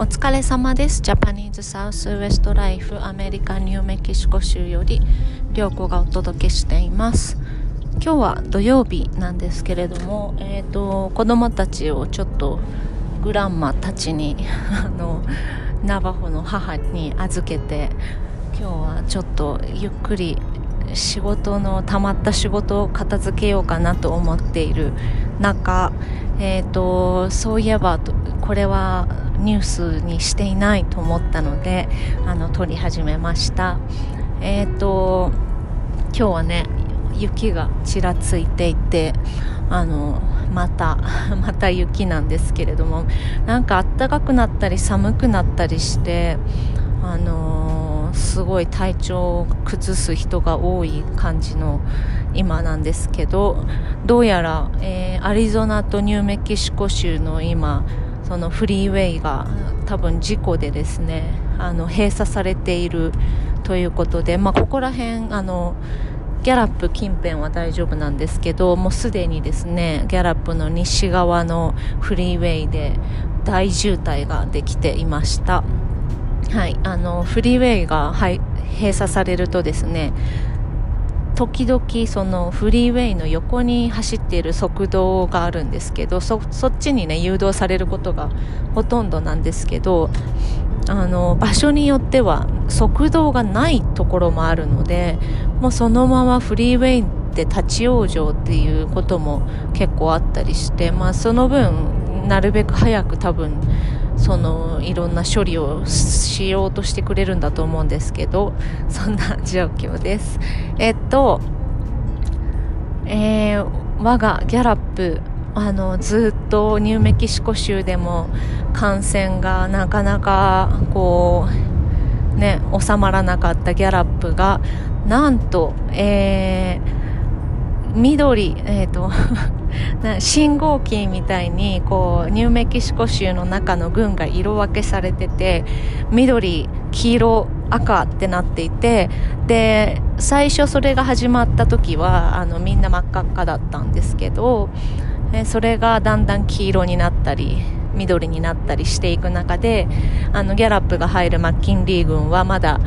お疲れ様です。ジャパニーズサウスウエストライフアメリカニューメキシコ州より涼子がお届けしています。今日は土曜日なんですけれども、えーと、子供たちをちょっとグランマたちに あのナバホの母に預けて今日はちょっとゆっくり仕事のたまった仕事を片付けようかなと思っている中、えーとそういえばこれはニュースにしていないと思ったのであの撮り始めました。えっ、ー、と今日はね雪がちらついていてあのまた また雪なんですけれどもなんか暖かくなったり寒くなったりしてあのすごい体調を崩す人が多い感じの今なんですけどどうやら、えー、アリゾナとニューメキシコ州の今そのフリーウェイが多分事故でですねあの閉鎖されているということで、まあ、ここら辺あのギャラップ近辺は大丈夫なんですけどもうすでにですねギャラップの西側のフリーウェイで大渋滞ができていました。はい、あのフリーウェイが、はい、閉鎖されるとですね時々そのフリーウェイの横に走っている側道があるんですけどそっちにね誘導されることがほとんどなんですけどあの場所によっては側道がないところもあるのでもうそのままフリーウェイで立ち往生っていうことも結構あったりして、まあ、その分なるべく早く多分そのいろんな処理をしようとしてくれるんだと思うんですけどそんな状況です。えっとえー、我がギャラップあのずっとニューメキシコ州でも感染がなかなかこうね収まらなかったギャラップがなんと、えー、緑、えーと 信号機みたいにこうニューメキシコ州の中の軍が色分けされてて緑黄色赤ってなっていてで最初それが始まった時はあのみんな真っ赤っかだったんですけどそれがだんだん黄色になったり緑になったりしていく中であのギャラップが入るマッキンリー軍はまだ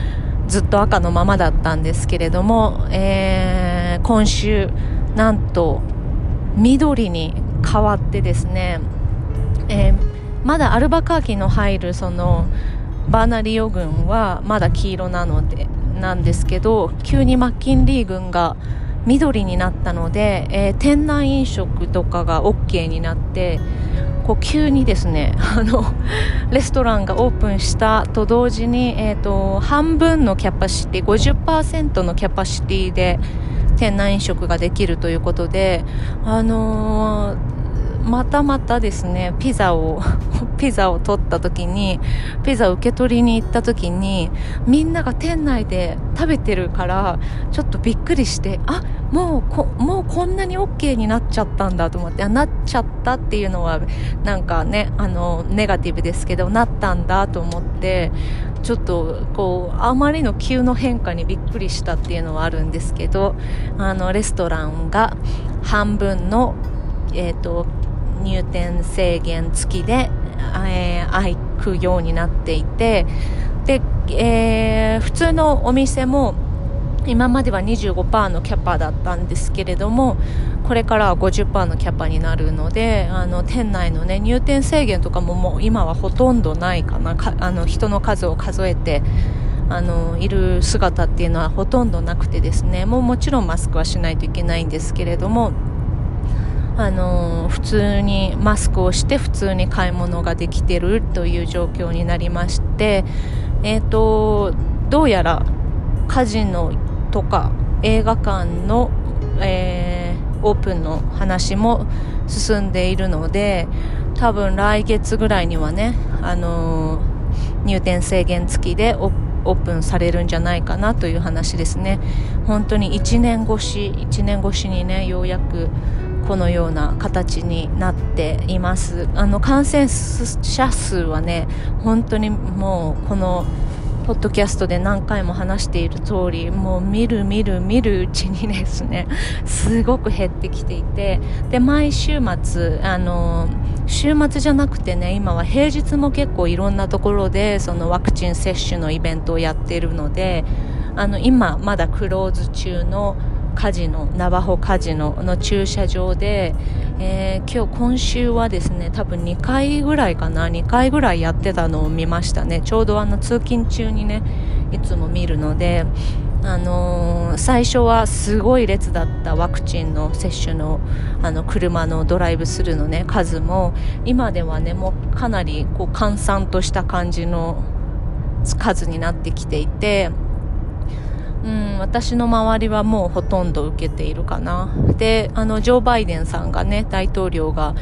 ずっと赤のままだったんですけれども、えー、今週なんと緑に変わってですね、えー、まだアルバカーキの入るそのバーナリオ軍はまだ黄色なのでなんですけど急にマッキンリー軍が緑になったので、えー、店内飲食とかが OK になってこう急にですね あのレストランがオープンしたと同時に、えーと半分のキャパシティ50%のキャパシティで店内飲食ができるということで、あのー、またまたですね、ピザを、ピザを取った時に、ピザを受け取りに行った時に、みんなが店内で食べてるから、ちょっとびっくりして、あ、もうこ、もうこんなに OK になっちゃったんだと思って、あ、なっちゃったっていうのは、なんかね、あの、ネガティブですけど、なったんだと思って、ちょっとこうあまりの急の変化にびっくりしたっていうのはあるんですけどあのレストランが半分の、えーと、入店制限付きで、えー、開くようになっていてで、えー、普通のお店も今までは25%のキャパだったんですけれどもこれからは50%のキャパになるのであの店内の、ね、入店制限とかももう今はほとんどないかな。あの人の数を数えてあのいる姿っていうのはほとんどなくてですね。もうもちろんマスクはしないといけないんですけれどもあの普通にマスクをして普通に買い物ができてるという状況になりまして、えーとどうやらカジノとか映画館の、えー、オープンの話も進んでいるので多分来月ぐらいにはね、あのー、入店制限付きでオープンされるんじゃないかなという話ですね。本当に1年越し1年越しにねようやくこのような形になっています。あの感染者数はね本当にもうこのポッドキャストで何回も話している通りもう見る見る見るうちにですねすごく減ってきていてで毎週末あの週末じゃなくてね今は平日も結構いろんなところでそのワクチン接種のイベントをやっているのであの今まだクローズ中のカジノナバホカジノの駐車場で、えー、今日今週はですね多分2回ぐらいかな2回ぐらいやってたのを見ましたね。ちょうどあの通勤中にねいつも見るのであのー、最初はすごい列だったワクチンの接種のあの車のドライブスルーの、ね、数も今ではねもうかなりこう閑散とした感じの数になってきていてうん、私の周りはもうほとんど受けているかな。で、あの、ジョー・バイデンさんがね、大統領が、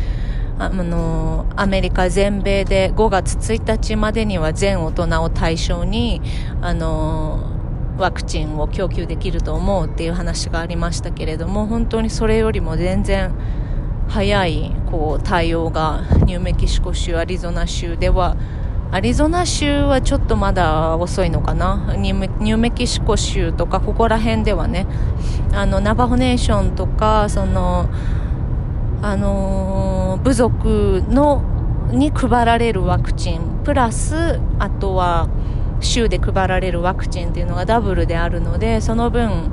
あの、アメリカ全米で5月1日までには全大人を対象に、あの、ワクチンを供給できると思うっていう話がありましたけれども、本当にそれよりも全然早い、こう、対応がニューメキシコ州、アリゾナ州では、アリゾナ州はちょっとまだ遅いのかな？ニューメキシコ州とかここら辺ではねあのナバホネーションとかそのあの、部族のに配られるワクチンプラスあとは州で配られるワクチンっていうのがダブルであるのでその分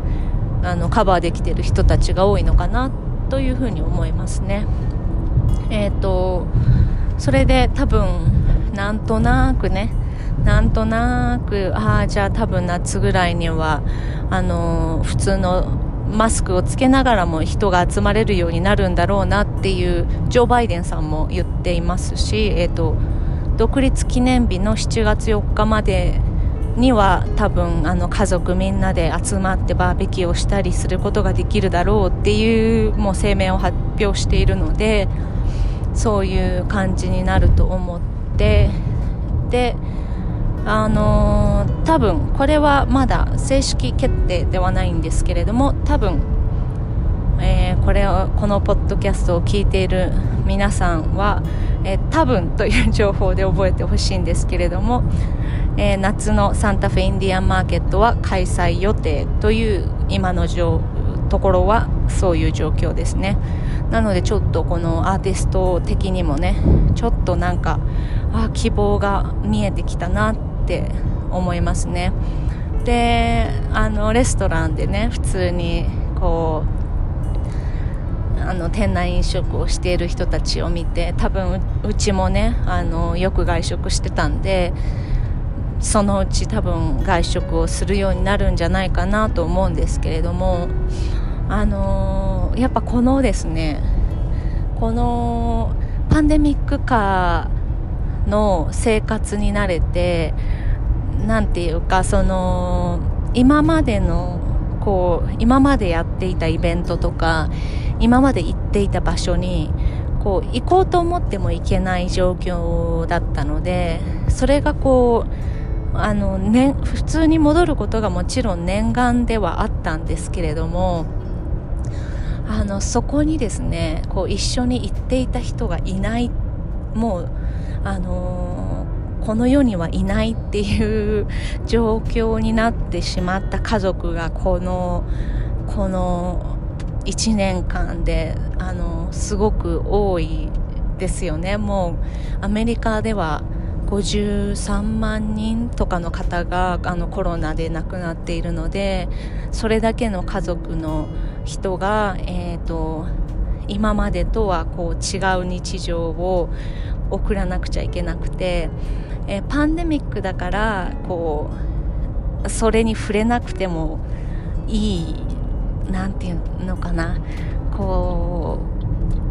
あのカバーできてる人たちが多いのかなというふうに思いますね。えっ、ー、とそれで多分なんとなくね。なんとなくああじゃあ多分夏ぐらいにはあのー、普通のマスクをつけながらも人が集まれるようになるんだろうなっていうジョー・バイデンさんも言っていますし、えーと、独立記念日の7月4日までには多分あの家族みんなで集まってバーベキューをしたりすることができるだろうっていうもう声明を発表しているのでそういう感じになると思っててであのー、多分これはまだ正式決定ではないんですけれども多分、えー、これをこのポッドキャストを聞いている皆さんは、えー、多分という情報で覚えてほしいんですけれども、えー、夏のサンタフェインディアンマーケットは開催予定という今の状ところはそういう状況ですね。なのでちょっとこのアーティスト的にもねちょっとなんかあ希望が見えてきたなって思いますね。であのレストランでね普通にこうあの店内飲食をしている人たちを見て多分うちもねあのよく外食してたんでそのうち多分外食をするようになるんじゃないかなと思うんですけれどもあのー、やっぱこのですねこのパンデミック下の生活に慣れて何て言うかその今までのこう今までやっていたイベントとか今まで行っていた場所にこう行こうと思っても行けない状況だったのでそれがこうあの、ね、普通に戻ることがもちろん念願ではあったんですけれどもあのそこにですねこう一緒に行っていた人がいないってもうあのー、この世にはいないっていう状況になってしまった家族がこのこの1年間であのすごく多いですよね。もうアメリカでは53万人とかの方があのコロナで亡くなっているのでそれだけの家族の人が、えーと、今までとはこう違う日常を送らなくちゃいけなくて、えー、パンデミックだからこうそれに触れなくてもいいなんていうのかな。こ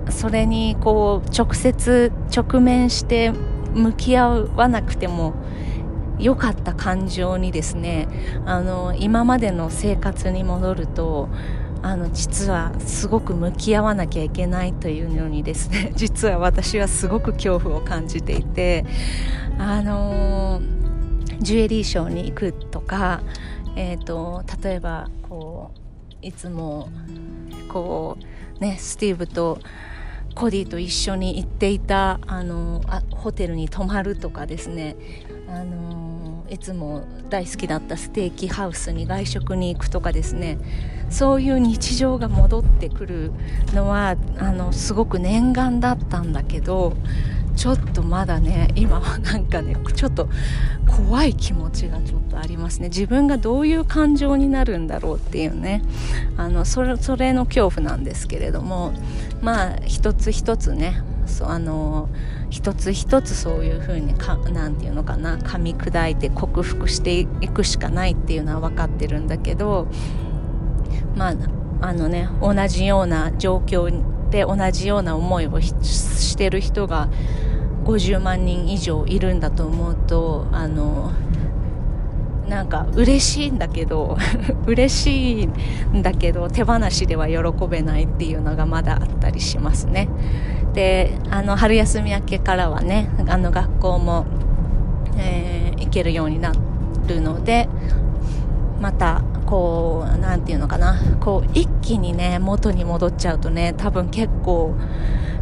うそれにこう直接直面して向き合わなくても良かった感情にですねあの今までの生活に戻るとあの実はすごく向き合わなきゃいけないというのにですね 実は私はすごく恐怖を感じていてあのジュエリーショーに行くとか、えーと、例えばこういつもこうねスティーブとコディと一緒に行っていたあのあホテルに泊まるとかですねあのいつも大好きだったステーキハウスに外食に行くとかですね。そういう日常が戻ってくるのはあのすごく念願だったんだけどちょっとまだね今はなんかねちょっと怖い気持ちがちょっとありますね。自分がどういう感情になるんだろうっていうね。あのそれそれの恐怖なんですけれどもまあ一つ一つねそうあの一つ一つそういうふうにかなんていうのかな噛み砕いて克服していくしかないっていうのは分かってるんだけどまああのね同じような状況で同じような思いをしてる人が50万人以上いるんだと思うとあのなんか嬉しいんだけど 嬉しいんだけど手放しでは喜べないっていうのがまだあったりしますね。であの春休み明けからはねあの学校も、えー、行けるようになるのでまたこう何て言うのかなこう一気にね元に戻っちゃうとね多分結構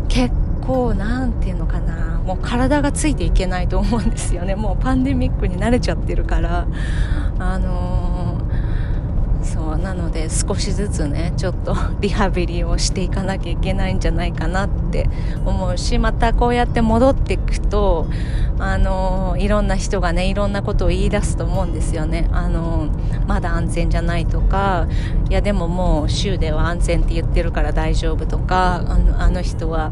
結構何て言うのかなもう体がついていけないと思うんですよね。もうパンデミックに慣れちゃってるからあのー、そうなので少しずつねちょっと リハビリをしていかなきゃいけないんじゃないかなって思うしまたこうやって戻っていくとあのいろんな人がねいろんなことを言い出すと思うんですよね。あのまだ安全じゃないとかいやでももう州では安全って言ってるから大丈夫とかあのあの人は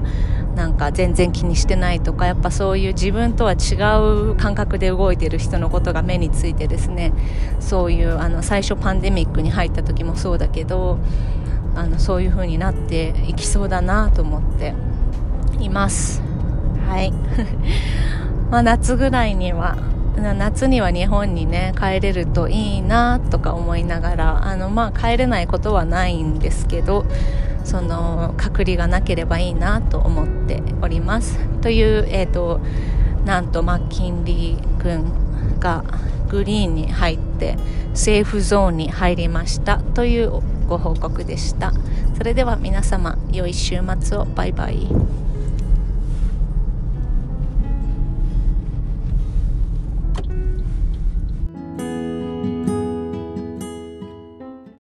なんか全然気にしてないとかやっぱそういう自分とは違う感覚で動いてる人のことが目についてですね。そういうあの最初パンデミックに入った時もそうだけどあのそういう風になっていきそうだなと思っています。はい。まあ夏ぐらいには夏には日本にね帰れるといいなとか思いながらあのまあ帰れないことはないんですけどその隔離がなければいいなと思っております。という、えーと、なんとマッキンリー君がグリーンに入ってセーフゾーンに入りました。というご報告でした。それでは皆様良い週末を。バイバイ。